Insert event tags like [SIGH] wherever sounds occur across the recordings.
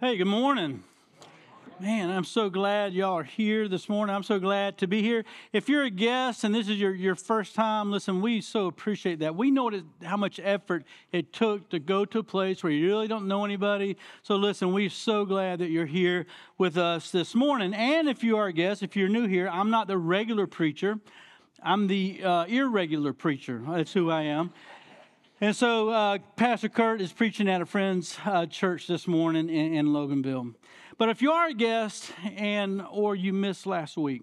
Hey, good morning. Man, I'm so glad y'all are here this morning. I'm so glad to be here. If you're a guest and this is your, your first time, listen, we so appreciate that. We know how much effort it took to go to a place where you really don't know anybody. So, listen, we're so glad that you're here with us this morning. And if you are a guest, if you're new here, I'm not the regular preacher, I'm the uh, irregular preacher. That's who I am. And so, uh, Pastor Kurt is preaching at a friend's uh, church this morning in, in Loganville. But if you are a guest and or you missed last week,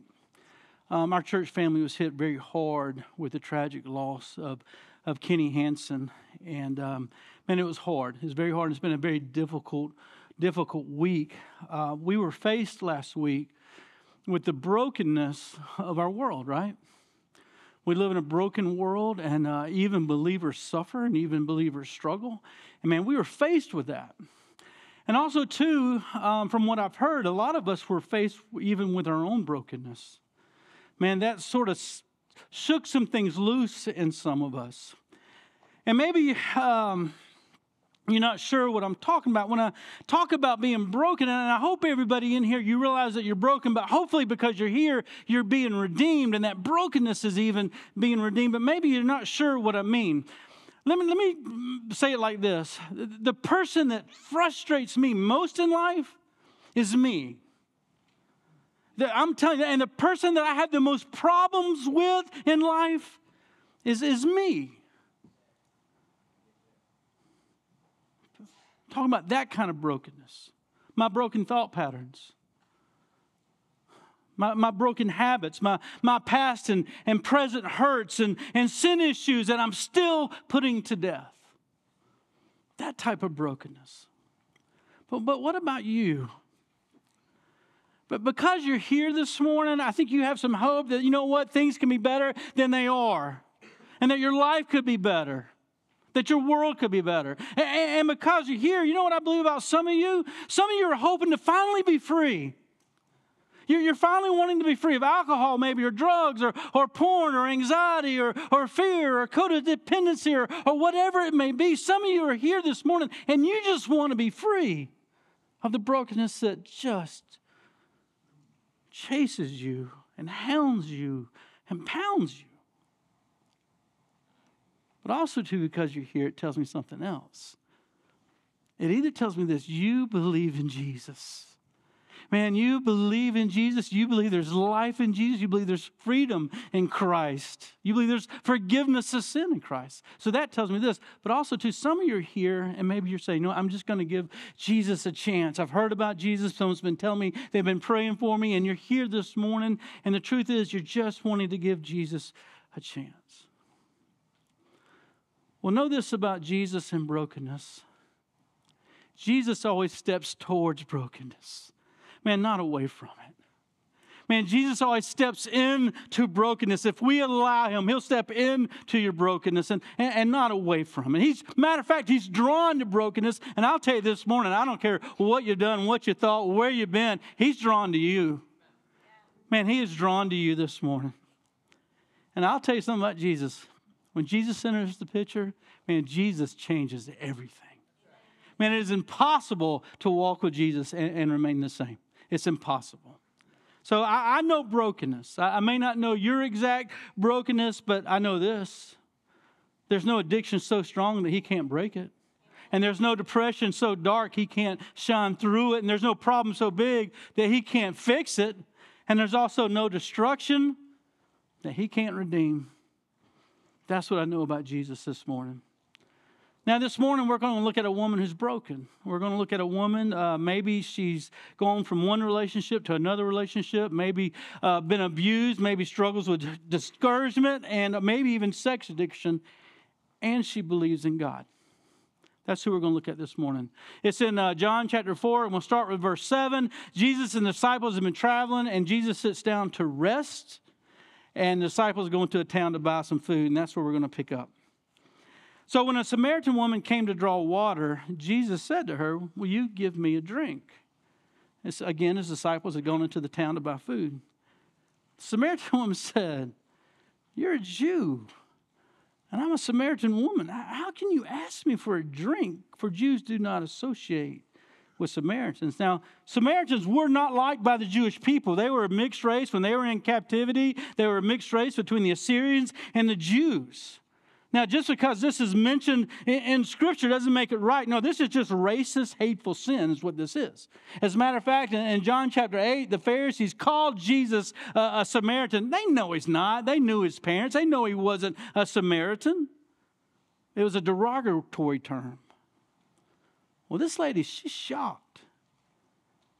um, our church family was hit very hard with the tragic loss of, of Kenny Hansen. And um, man, it was hard. It was very hard. It's been a very difficult, difficult week. Uh, we were faced last week with the brokenness of our world, right? We live in a broken world, and uh, even believers suffer and even believers struggle. And man, we were faced with that. And also, too, um, from what I've heard, a lot of us were faced even with our own brokenness. Man, that sort of shook some things loose in some of us. And maybe um, you're not sure what I'm talking about when I talk about being broken. And I hope everybody in here, you realize that you're broken, but hopefully because you're here, you're being redeemed, and that brokenness is even being redeemed. But maybe you're not sure what I mean. Let me, let me say it like this the person that frustrates me most in life is me. I'm telling you, and the person that I have the most problems with in life is, is me. Talking about that kind of brokenness, my broken thought patterns my, my broken habits, my, my past and, and present hurts and, and sin issues that I'm still putting to death. That type of brokenness. But, but what about you? But because you're here this morning, I think you have some hope that, you know what, things can be better than they are, and that your life could be better, that your world could be better. And, because you're here, you know what I believe about some of you? Some of you are hoping to finally be free. You're finally wanting to be free of alcohol, maybe, or drugs, or, or porn, or anxiety, or, or fear, or codependency, or, or whatever it may be. Some of you are here this morning and you just want to be free of the brokenness that just chases you and hounds you and pounds you. But also, too, because you're here, it tells me something else. It either tells me this you believe in Jesus Man, you believe in Jesus. You believe there's life in Jesus. You believe there's freedom in Christ. You believe there's forgiveness of sin in Christ. So that tells me this. But also, to some of you are here, and maybe you're saying, No, I'm just going to give Jesus a chance. I've heard about Jesus. Someone's been telling me, they've been praying for me, and you're here this morning. And the truth is, you're just wanting to give Jesus a chance. Well, know this about Jesus and brokenness. Jesus always steps towards brokenness. Man, not away from it. Man, Jesus always steps into brokenness. If we allow him, he'll step into your brokenness and, and, and, not away from it. He's matter of fact, he's drawn to brokenness. And I'll tell you this morning, I don't care what you've done, what you thought, where you've been, he's drawn to you. Man, he is drawn to you this morning. And I'll tell you something about Jesus. When Jesus enters the picture, man, Jesus changes everything. Man, it is impossible to walk with Jesus and, and remain the same. It's impossible. So I, I know brokenness. I, I may not know your exact brokenness, but I know this. There's no addiction so strong that he can't break it. And there's no depression so dark he can't shine through it. And there's no problem so big that he can't fix it. And there's also no destruction that he can't redeem. That's what I know about Jesus this morning. Now, this morning, we're going to look at a woman who's broken. We're going to look at a woman, uh, maybe she's gone from one relationship to another relationship, maybe uh, been abused, maybe struggles with discouragement, and maybe even sex addiction, and she believes in God. That's who we're going to look at this morning. It's in uh, John chapter 4, and we'll start with verse 7. Jesus and the disciples have been traveling, and Jesus sits down to rest, and the disciples are going to a town to buy some food, and that's where we're going to pick up. So when a Samaritan woman came to draw water, Jesus said to her, Will you give me a drink? It's, again, his disciples had gone into the town to buy food. The Samaritan [LAUGHS] woman said, You're a Jew, and I'm a Samaritan woman. How can you ask me for a drink? For Jews do not associate with Samaritans. Now, Samaritans were not liked by the Jewish people. They were a mixed race. When they were in captivity, they were a mixed race between the Assyrians and the Jews. Now, just because this is mentioned in, in, Scripture doesn't make it right. No, this is just racist, hateful sin, is what this is. As a matter of fact, in, in John chapter 8, the Pharisees called Jesus uh, a Samaritan. They know he's not. They knew his parents. They know he wasn't a Samaritan. It was a derogatory term. Well, this lady, she's shocked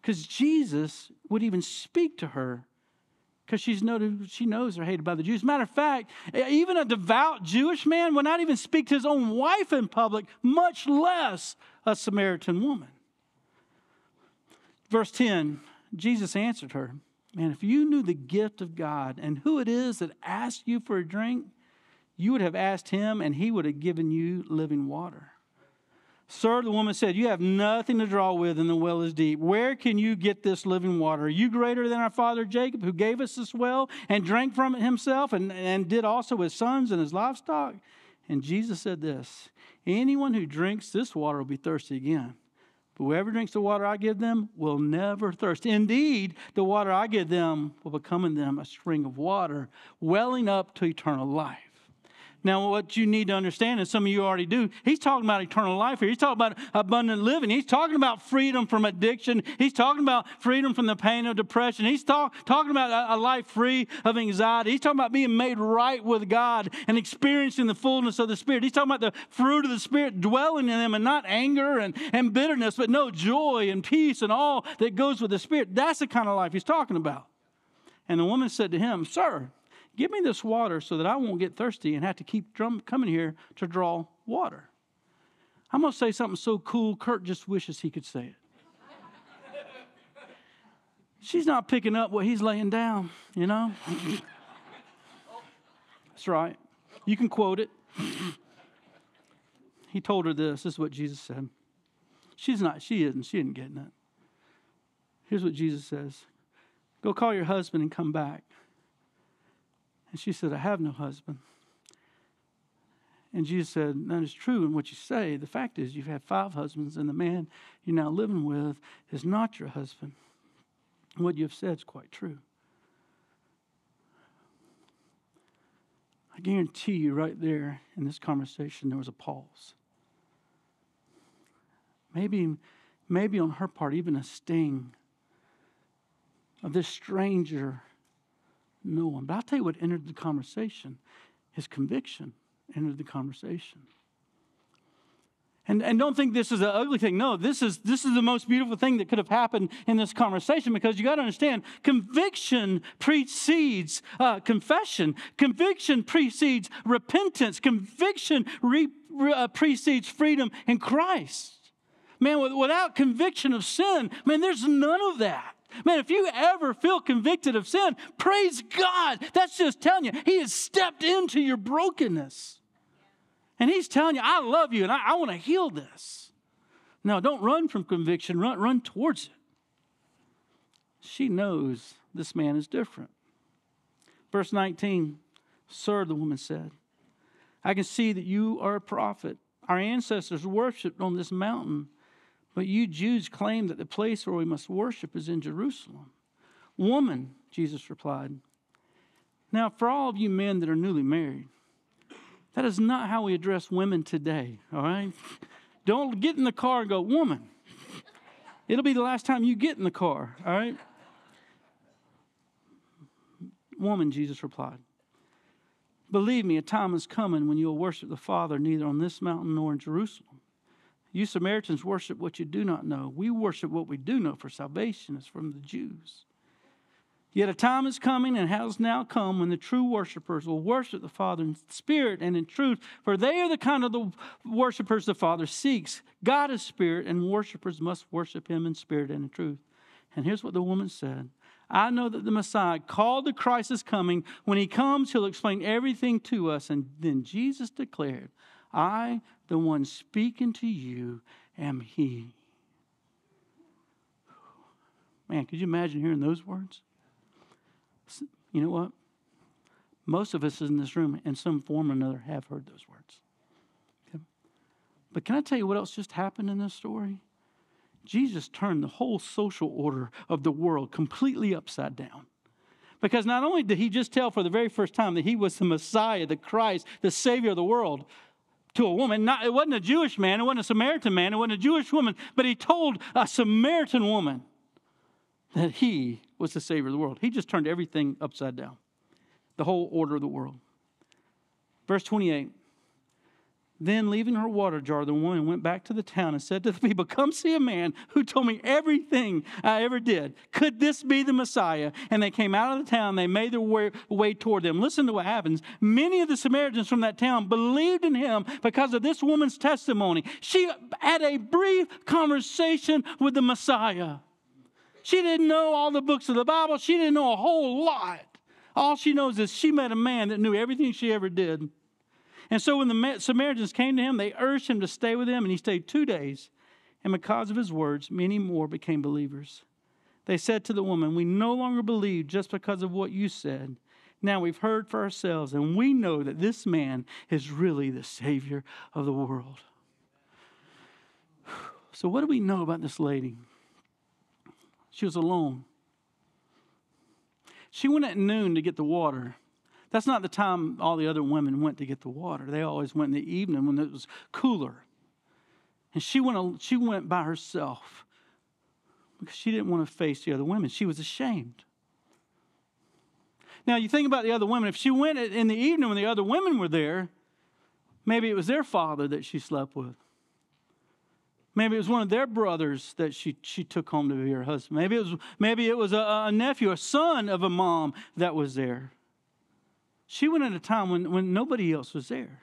because Jesus would even speak to her because she's noted, she knows they're hated by the Jews. Matter of fact, even a devout Jewish man would not even speak to his own wife in public, much less a Samaritan woman. Verse 10 Jesus answered her, Man, if you knew the gift of God and who it is that asked you for a drink, you would have asked him, and he would have given you living water. Sir, the woman said, You have nothing to draw with, and the well is deep. Where can you get this living water? Are you greater than our father Jacob, who gave us this well and drank from it himself, and, and did also his sons and his livestock? And Jesus said this Anyone who drinks this water will be thirsty again. But whoever drinks the water I give them will never thirst. Indeed, the water I give them will become in them a spring of water, welling up to eternal life. Now, what you need to understand, and some of you already do, he's talking about eternal life here. He's talking about abundant living. He's talking about freedom from addiction. He's talking about freedom from the pain of depression. He's talk, talking about a, a life free of anxiety. He's talking about being made right with God and experiencing the fullness of the Spirit. He's talking about the fruit of the Spirit dwelling in them and not anger and, and bitterness, but no joy and peace and all that goes with the Spirit. That's the kind of life he's talking about. And the woman said to him, Sir, Give me this water so that I won't get thirsty and have to keep drum- coming here to draw water. I'm going to say something so cool, Kurt just wishes he could say it. She's not picking up what he's laying down, you know? That's right. You can quote it. he told her this. This is what Jesus said. She's not, she isn't, she isn't getting it. Here's what Jesus says Go call your husband and come back. And she said, I have no husband. And Jesus said, That is true in what you say. The fact is, you've had five husbands, and the man you're now living with is not your husband. What you have said is quite true. I guarantee you, right there in this conversation, there was a pause. Maybe, maybe on her part, even a sting of this stranger no one. But I'll tell you what entered the conversation. His conviction entered the conversation. And, and don't think this is an ugly thing. No, this is, this is the most beautiful thing that could have happened in this conversation because you got to understand conviction precedes uh, confession, conviction precedes repentance, conviction re, uh, precedes freedom in Christ. Man, without conviction of sin, man, there's none of that. Man, if you ever feel convicted of sin, praise God. That's just telling you, He has stepped into your brokenness. And He's telling you, I love you and I, I want to heal this. No, don't run from conviction, run, run towards it. She knows this man is different. Verse 19 Sir, the woman said, I can see that you are a prophet. Our ancestors worshiped on this mountain but you Jews claim that the place where we must worship is in Jerusalem. Woman, Jesus replied. Now, for all of you men that are newly married, that is not how we address women today, all right? Don't get in the car and go, woman. It'll be the last time you get in the car, all right? Woman, Jesus replied. Believe me, a time is coming when you will worship the Father neither on this mountain nor in Jerusalem. You Samaritans worship what you do not know. We worship what we do know, for salvation is from the Jews. Yet a time is coming and has now come when the true worshipers will worship the Father in spirit and in truth, for they are the kind of the worshipers the Father seeks. God is spirit, and worshipers must worship him in spirit and in truth. And here's what the woman said I know that the Messiah, called the Christ, is coming. When he comes, he'll explain everything to us. And then Jesus declared, I, the one speaking to you, am He. Man, could you imagine hearing those words? You know what? Most of us in this room, in some form or another, have heard those words. Okay? But can I tell you what else just happened in this story? Jesus turned the whole social order of the world completely upside down. Because not only did he just tell for the very first time that he was the Messiah, the Christ, the Savior of the world to a woman, not, it wasn't a Jewish man, it wasn't a Samaritan man, it wasn't a Jewish woman, but he told a Samaritan woman that he was the Savior of the world. He just turned everything upside down, the whole order of the world. Verse 28 then, leaving her water jar, the woman went back to the town and said to the people, Come see a man who told me everything I ever did. Could this be the Messiah? And they came out of the town. They made their way, way toward them. Listen to what happens. Many of the Samaritans from that town believed in him because of this woman's testimony. She had a brief conversation with the Messiah. She didn't know all the books of the Bible, she didn't know a whole lot. All she knows is she met a man that knew everything she ever did. And so when the Samaritans came to him, they urged him to stay with them, and he stayed two days. And because of his words, many more became believers. They said to the woman, We no longer believe just because of what you said. Now we've heard for ourselves, and we know that this man is really the Savior of the world. [SIGHS] So, what do we know about this lady? She was alone. She went at noon to get the water. That's not the time all the other women went to get the water. They always went in the evening when it was cooler. And she went, she went by herself because she didn't want to face the other women. She was ashamed. Now, you think about the other women. If she went in the evening when the other women were there, maybe it was their father that she slept with. Maybe it was one of their brothers that she, she took home to be her husband. Maybe it was, maybe it was a, a nephew, a son of a mom that was there. She went at a time when, when nobody else was there.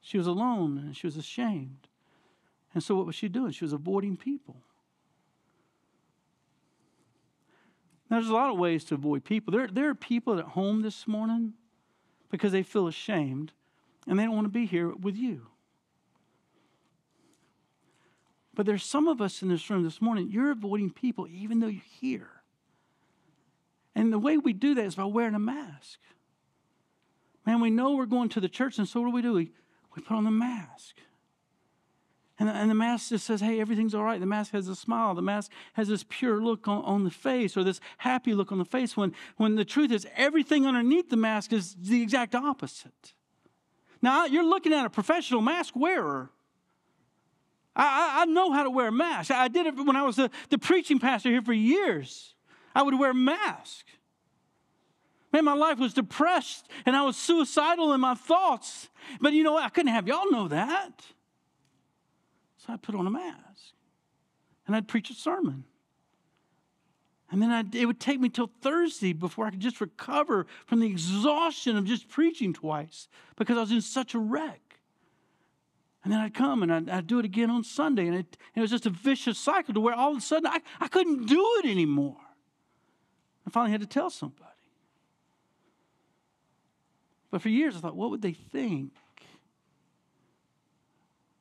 She was alone and she was ashamed. And so, what was she doing? She was avoiding people. Now, there's a lot of ways to avoid people. There, there are people at home this morning because they feel ashamed and they don't want to be here with you. But there's some of us in this room this morning, you're avoiding people even though you're here. And the way we do that is by wearing a mask. Man, we know we're going to the church, and so what do we do? We, we put on the mask. And the, and the mask just says, hey, everything's all right. The mask has a smile. The mask has this pure look on, on the face or this happy look on the face when, when the truth is everything underneath the mask is the exact opposite. Now, you're looking at a professional mask wearer. I, I, know how to wear a mask. I did it when I was the, the preaching pastor here for years. I would wear a mask. Man, my life was depressed and I was suicidal in my thoughts. But you know what? I couldn't have y'all know that. So I put on a mask and I'd preach a sermon. And then I'd, it would take me till Thursday before I could just recover from the exhaustion of just preaching twice because I was in such a wreck. And then I'd come and I'd, I'd do it again on Sunday. And it, and it, was just a vicious cycle to where all of a sudden I, I couldn't do it anymore. I finally had to tell somebody. But for years, I thought, what would they think?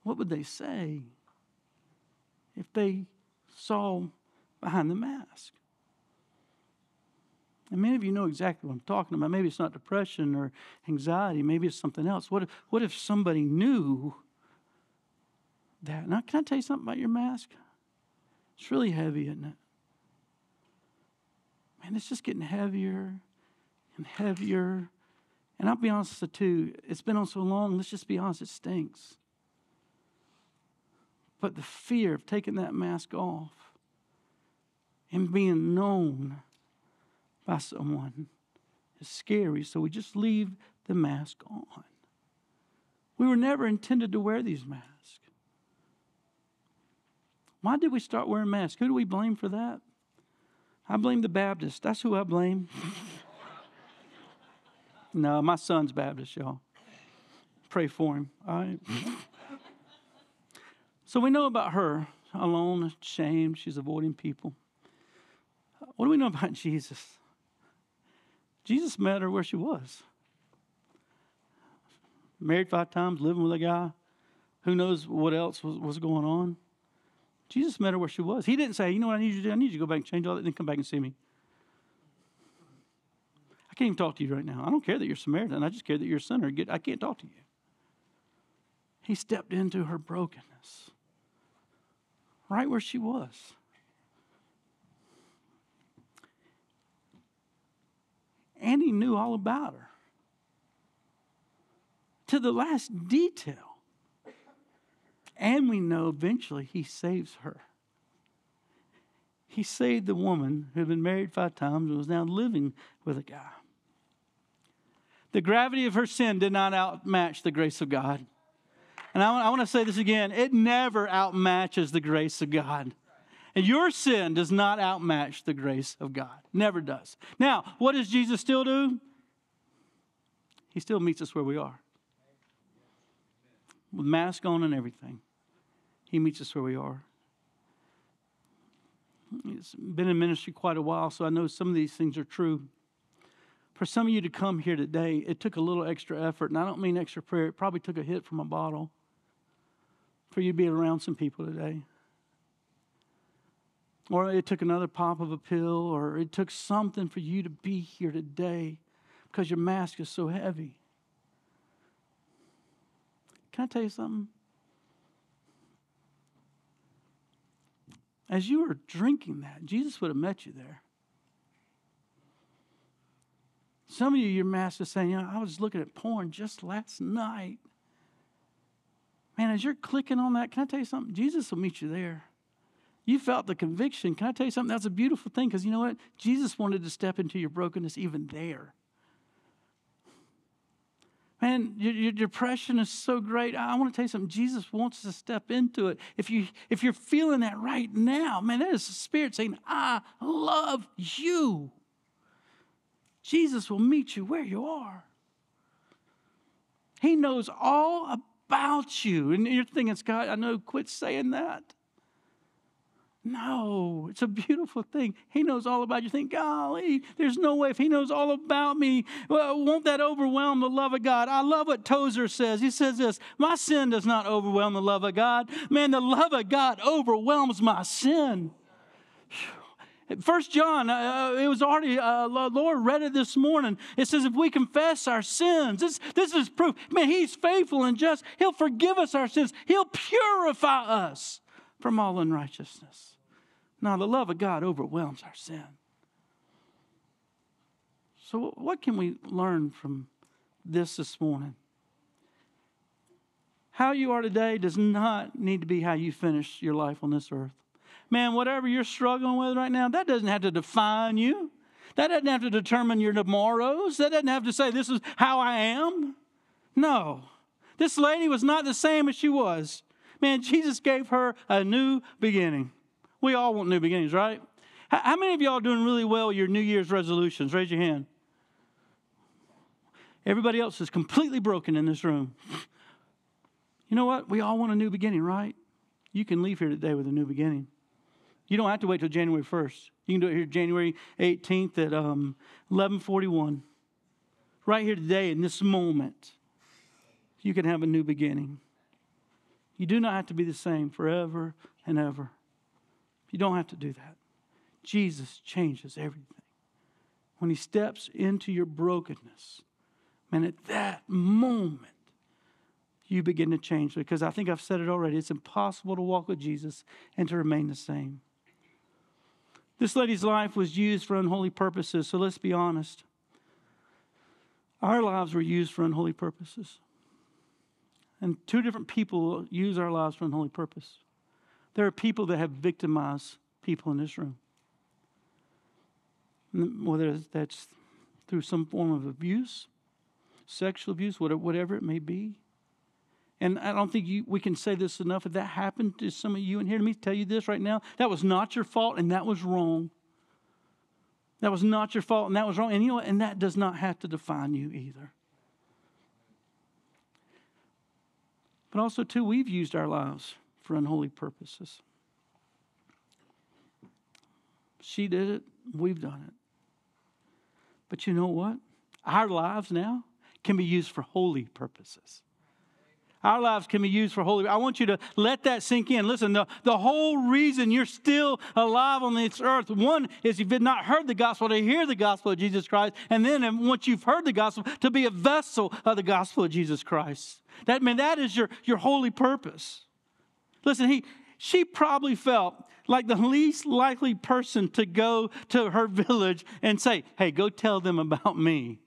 What would they say if they saw behind the mask? And many of you know exactly what I'm talking about. Maybe it's not depression or anxiety. Maybe it's something else. What if, what if somebody knew that? Now, can I tell you something about your mask? It's really heavy, isn't it? Man, it's just getting heavier and heavier and I'll be honest with you, it's been on so long, let's just be honest, it stinks. But the fear of taking that mask off and being known by someone is scary, so we just leave the mask on. We were never intended to wear these masks. Why did we start wearing masks? Who do we blame for that? I blame the Baptists. That's who I blame. [LAUGHS] No, my son's Baptist, y'all. Pray for him. All right. so we know about her alone, ashamed. She's avoiding people. What do we know about [LAUGHS] Jesus? Jesus met her where she was. Married five times, living with a guy. Who knows what else was, was going on? Jesus met her where she was. He didn't say, you know what I need you to do? I need you to go back and change all that, and then come back and see me can't even talk to you right now. I don't care that you're Samaritan. I just care that you're a sinner. I can't talk to you. He stepped into her brokenness. right where she was. And he knew all about her to the last detail. And we know eventually he saves her. He saved the woman who had been married five times and was now living with a guy. The gravity of her sin did not outmatch the grace of God. And I I want to say this again it never outmatches the grace of God. And your sin does not outmatch the grace of God. Never does. Now, what does Jesus still do? He still meets us where we are. With mask on and everything. He meets us where we are. It's been in ministry quite a while, so I know some of these things are true. For some of you to come here today, it took a little extra effort, and I don't mean extra prayer. It probably took a hit from a bottle for you to be around some people today. Or it took another pop of a pill, or it took something for you to be here today because your mask is so heavy. Can I tell you something? As you were drinking that, Jesus would have met you there. Some of you, your mask is saying, you know, I was looking at porn just last night. Man, as you're clicking on that, can I tell you something? Jesus will meet you there. You felt the conviction. Can I tell you something? That's a beautiful thing because you know what? Jesus wanted to step into your brokenness even there. Man, your, your, depression is so great. I want to tell you something. Jesus wants to step into it. If you if you're feeling that right now, man, that is the Spirit saying, "I love you." Jesus will meet you where you are. He knows all about you, and you're thinking, Scott, I know. Quit saying that. No, it's a beautiful thing. He knows all about you. Think, golly, there's no way if he knows all about me, well, won't that overwhelm the love of God? I love what Tozer says. He says this My sin does not overwhelm the love of God. Man, the love of God overwhelms my sin. First John, uh, it was already, uh, Lord read it this morning. It says, if we confess our sins, this, this is proof. Man, He's faithful and just. He'll forgive us our sins, He'll purify us from all unrighteousness. Now, the love of God overwhelms our sin. So, what can we learn from this this morning? How you are today does not need to be how you finish your life on this earth. Man, whatever you're struggling with right now, that doesn't have to define you. That doesn't have to determine your tomorrows. That doesn't have to say, this is how I am. No. This lady was not the same as she was. Man, Jesus gave her a new beginning. We all want new beginnings, right? How many of y'all are doing really well your New Year's resolutions? Raise your hand. Everybody else is completely broken in this room. You know what? We all want a new beginning, right? You can leave here today with a new beginning. You don't have to wait till January 1st. You can do it here January 18th at um, 1141. Right here today in this moment, you can have a new beginning. You do not have to be the same forever and ever. You don't have to do that. Jesus changes everything. When he steps into your brokenness, man, at that moment, you begin to change. Because I think I've said it already it's impossible to walk with Jesus and to remain the same. This lady's life was used for unholy purposes, so let's be honest. Our lives were used for unholy purposes. And two different people use our lives for unholy purpose. There are people that have victimized people in this room. Whether that's through some form of abuse, sexual abuse, whatever it may be. And I don't think you, we can say this enough. If that happened to some of you in here, let me tell you this right now. That was not your fault, and that was wrong. That was not your fault, and that was wrong. And you know what? And that does not have to define you either. But also, too, we've used our lives for unholy purposes. She did it, we've done it. But you know what? Our lives now can be used for holy purposes. Our lives can be used for holy. I want you to let that sink in. Listen, the, the whole reason you're still alive on this earth, one is you've not heard the gospel, to hear the gospel of Jesus Christ. And then once you've heard the gospel, to be a vessel of the gospel of Jesus Christ. That, man, that is your, your holy purpose. Listen, he, she probably felt like the least likely person to go to her [LAUGHS] village and say, Hey, go tell them about me.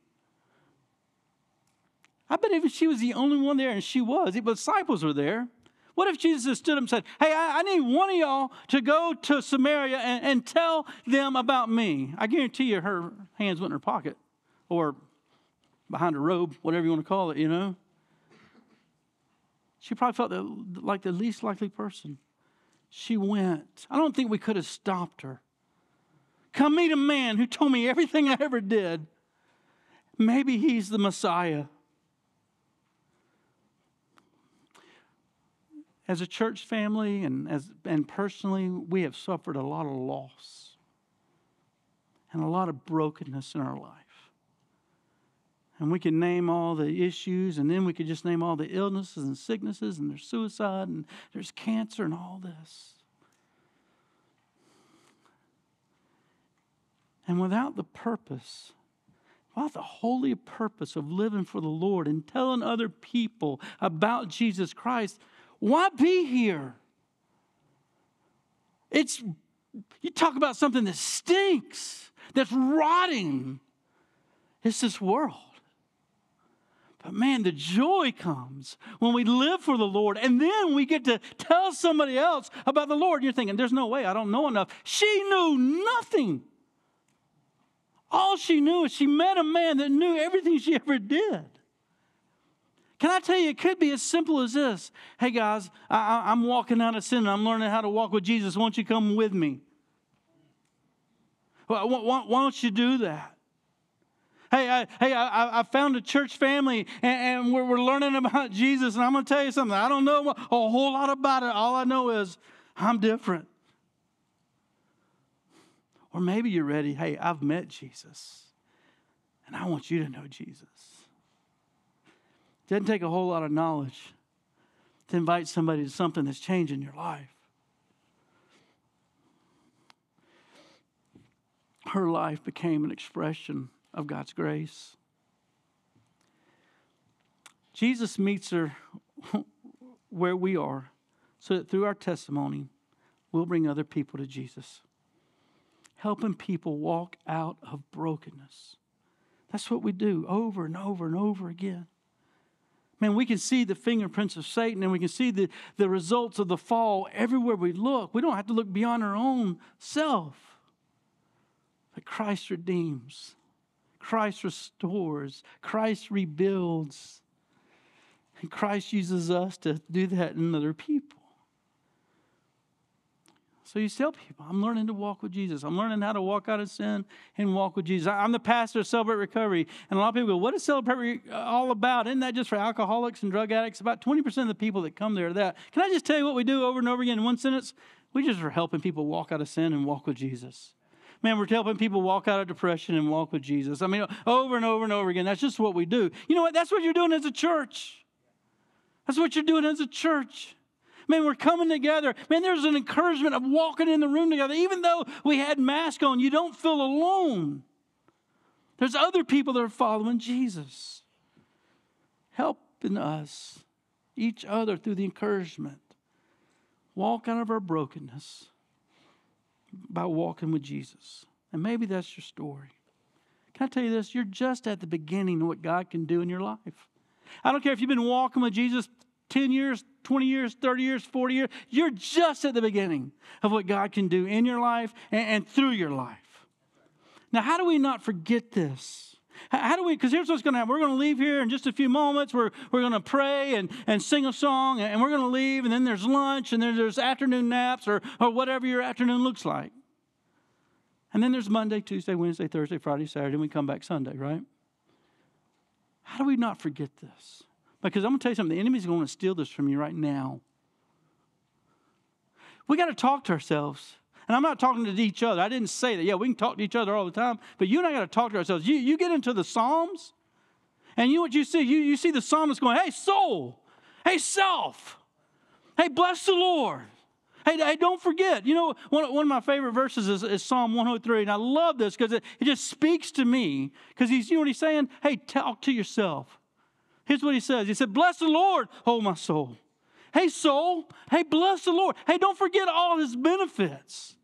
I bet if she was the only one there, and she was, the disciples were there. What if Jesus stood up and said, Hey, I, I need one of y'all to go to Samaria and, and, tell them about me? I guarantee you her hands went in her pocket or behind her robe, whatever you want to call it, you know? She probably felt the, like the least likely person. She went. I don't think we could have stopped her. Come meet a man who told me everything I ever did. Maybe he's the Messiah. As a church family and, as, and personally, we have suffered a lot of loss and a lot of brokenness in our life. And we can name all the issues, and then we could just name all the illnesses and sicknesses, and there's suicide, and there's cancer, and all this. And without the purpose, without the holy purpose of living for the Lord and telling other people about Jesus Christ, why be here? It's, you talk about something that stinks, that's rotting. It's this world. But man, the joy comes when we live for the Lord and then we get to tell somebody else about the Lord. You're thinking, there's no way, I don't know enough. She knew nothing. All she knew is she met a man that knew everything she ever did. Can I tell you, it could be as simple as this Hey, guys, I, am walking out of sin and I'm learning how to walk with Jesus. Won't you come with me? Why, why, why don't you do that? Hey, I, hey, I, I found a church family and, and we're, we're learning about [LAUGHS] Jesus. And I'm going to tell you something. I don't know a whole lot about it. All I know is I'm different. Or maybe you're ready. Hey, I've met Jesus and I want you to know Jesus. Doesn't take a whole lot of knowledge to invite somebody to something that's changing your life. Her life became an expression of God's grace. Jesus meets her [LAUGHS] where we are so that through our testimony, we'll bring other people to Jesus. Helping people walk out of brokenness. That's what we do over and over and over again. Man, we can see the fingerprints of Satan and we can see the, the results of the fall everywhere we look. We don't have to look beyond our own self. But Christ redeems, Christ restores, Christ rebuilds. And Christ uses us to do that in other people. So you tell people, I'm learning to walk with Jesus. I'm learning how to walk out of sin and walk with Jesus. I'm the pastor of Celebrate Recovery. And a lot of people go, What is Celebrate uh, all about? Isn't that just for alcoholics and drug addicts? About 20% of the people that come there are that. Can I just tell you what we do over and over again in one sentence? We just are helping people walk out of sin and walk with Jesus. Man, we're helping people walk out of depression and walk with Jesus. I mean, over and over and over again. That's just what we do. You know what? That's what you're doing as a church. That's what you're doing as a church. Man, we're coming together. Man, there's an encouragement of walking in the room together. Even though we had masks on, you don't feel alone. There's other people that are following Jesus, helping us, each other through the encouragement. Walk out of our brokenness by walking with Jesus. And maybe that's your story. Can I tell you this? You're just at the beginning of what God can do in your life. I don't care if you've been walking with Jesus 10 years, 20 years, 30 years, 40 years. You're just at the beginning of what God can do in your life and, and through your life. Now, how do we not forget this? How do we, because here's what's going to happen. We're going to leave here in just a few moments. We're, we're going to pray and, and sing a song, and we're going to leave, and then there's lunch, and then there's afternoon naps, or, or whatever your afternoon looks like. And then there's Monday, Tuesday, Wednesday, Thursday, Friday, Saturday, and we come back Sunday, right? How do we not forget this? Because I'm going to tell you something the enemy's going to steal this from you right now. We got to talk to ourselves. And I'm not talking to each other. I didn't say that. Yeah, we can talk to each other all the time, but you and I got to talk to ourselves. You, you get into the Psalms, and you know what you see? You, you see the psalmist going, Hey, soul. Hey, self. Hey, bless the Lord. Hey, hey, don't forget. You know, one, one of my favorite verses is, is Psalm 103, and I love this because it, it just speaks to me. Because he's, you know what he's saying? Hey, talk to yourself. Here's what he says He said, Bless the Lord, oh my soul, hey, soul, hey, bless the Lord. Hey, don't forget all his benefits.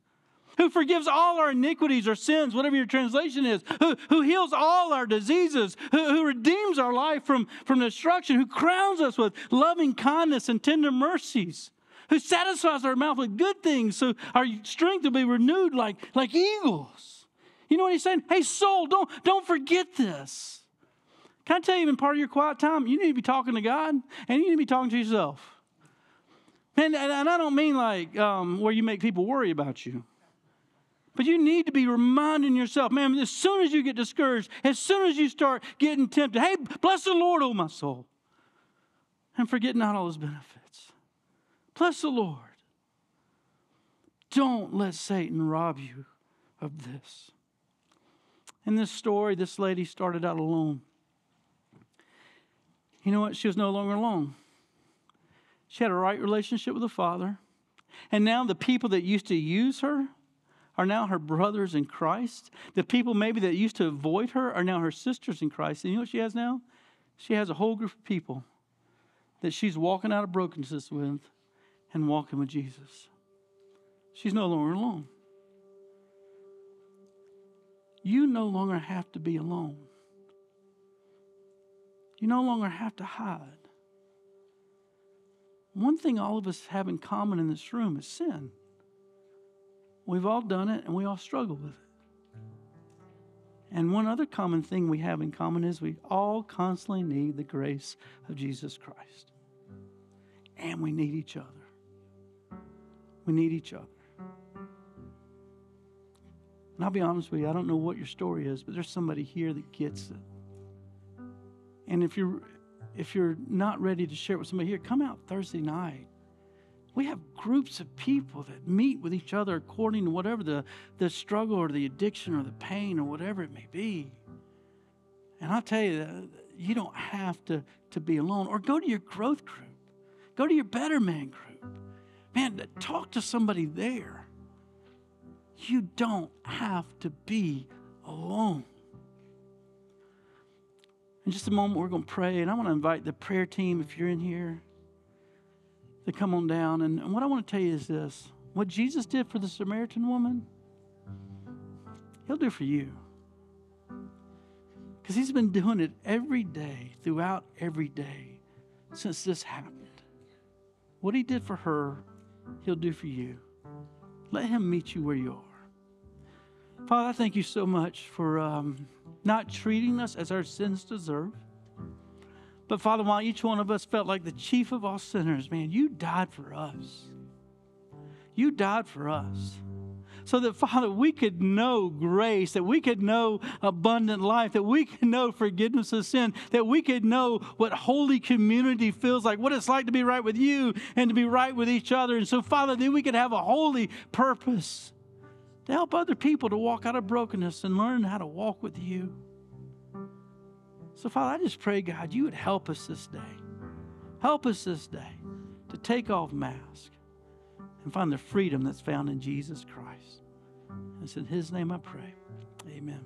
Who forgives all our iniquities or sins, whatever your translation is, who, who heals all our diseases, who, who redeems our life from, from destruction, who crowns us with loving kindness and tender mercies, who satisfies our mouth with good things so our strength will be renewed like, like eagles. You know what he's saying? Hey, soul, don't, don't forget this. Can I tell you, in part of your quiet time, you need to be talking to God and you need to be talking to yourself. And, and I don't mean like um, where you make people worry about you. But you need to be reminding yourself, man, as soon as you get discouraged, as soon as you start getting tempted, hey, bless the Lord, oh my soul. And forget not all his benefits. Bless the Lord. Don't let Satan rob you of this. In this story, this lady started out alone. You know what? She was no longer alone. She had a right relationship with the Father. And now the people that used to use her are now her brothers in Christ. The people maybe that used to avoid her are now her sisters in Christ. And you know what she has now? She has a whole group of people that she's walking out of brokenness with and walking with Jesus. She's no longer alone. You no longer have to be alone. You no longer have to hide. One thing all of us have in common in this room is sin. We've all done it and we all struggle with it. And one other common thing we have in common is we all constantly need the grace of Jesus Christ. And we need each other. We need each other. And I'll be honest with you, I don't know what your story is, but there's somebody here that gets it. And if you're if you're not ready to share it with somebody here, come out Thursday night. We have groups of people that meet with each other according to whatever the, the struggle or the addiction or the pain or whatever it may be. And I'll tell you, uh, you don't have to, to be alone. Or go to your growth group, go to your Better Man group. Man, talk to somebody there. You don't have to be alone. In just a moment, we're going to pray, and I want to invite the prayer team, if you're in here, to come on down. And, what I want to tell you is this what Jesus did for the Samaritan woman, He'll do for you. Because He's been doing it every day, throughout every day, since this happened. What He did for her, He'll do for you. Let Him meet you where you are. Father, thank you so much for um, not treating us as our sins deserve. But Father, while each one of us felt like the chief of all sinners, man, you died for us. You died for us. So that, Father, we could know grace, that we could know abundant life, that we could know forgiveness of sin, that we could know what holy community feels like, what it's like to be right with you and to be right with each other. And so, Father, that we could have a holy purpose to help other people to walk out of brokenness and learn how to walk with you. So, Father, I just pray, God, you would help us this day. Help us this day to take off mask and find the freedom that's found in Jesus Christ. It's in His name I pray. Amen.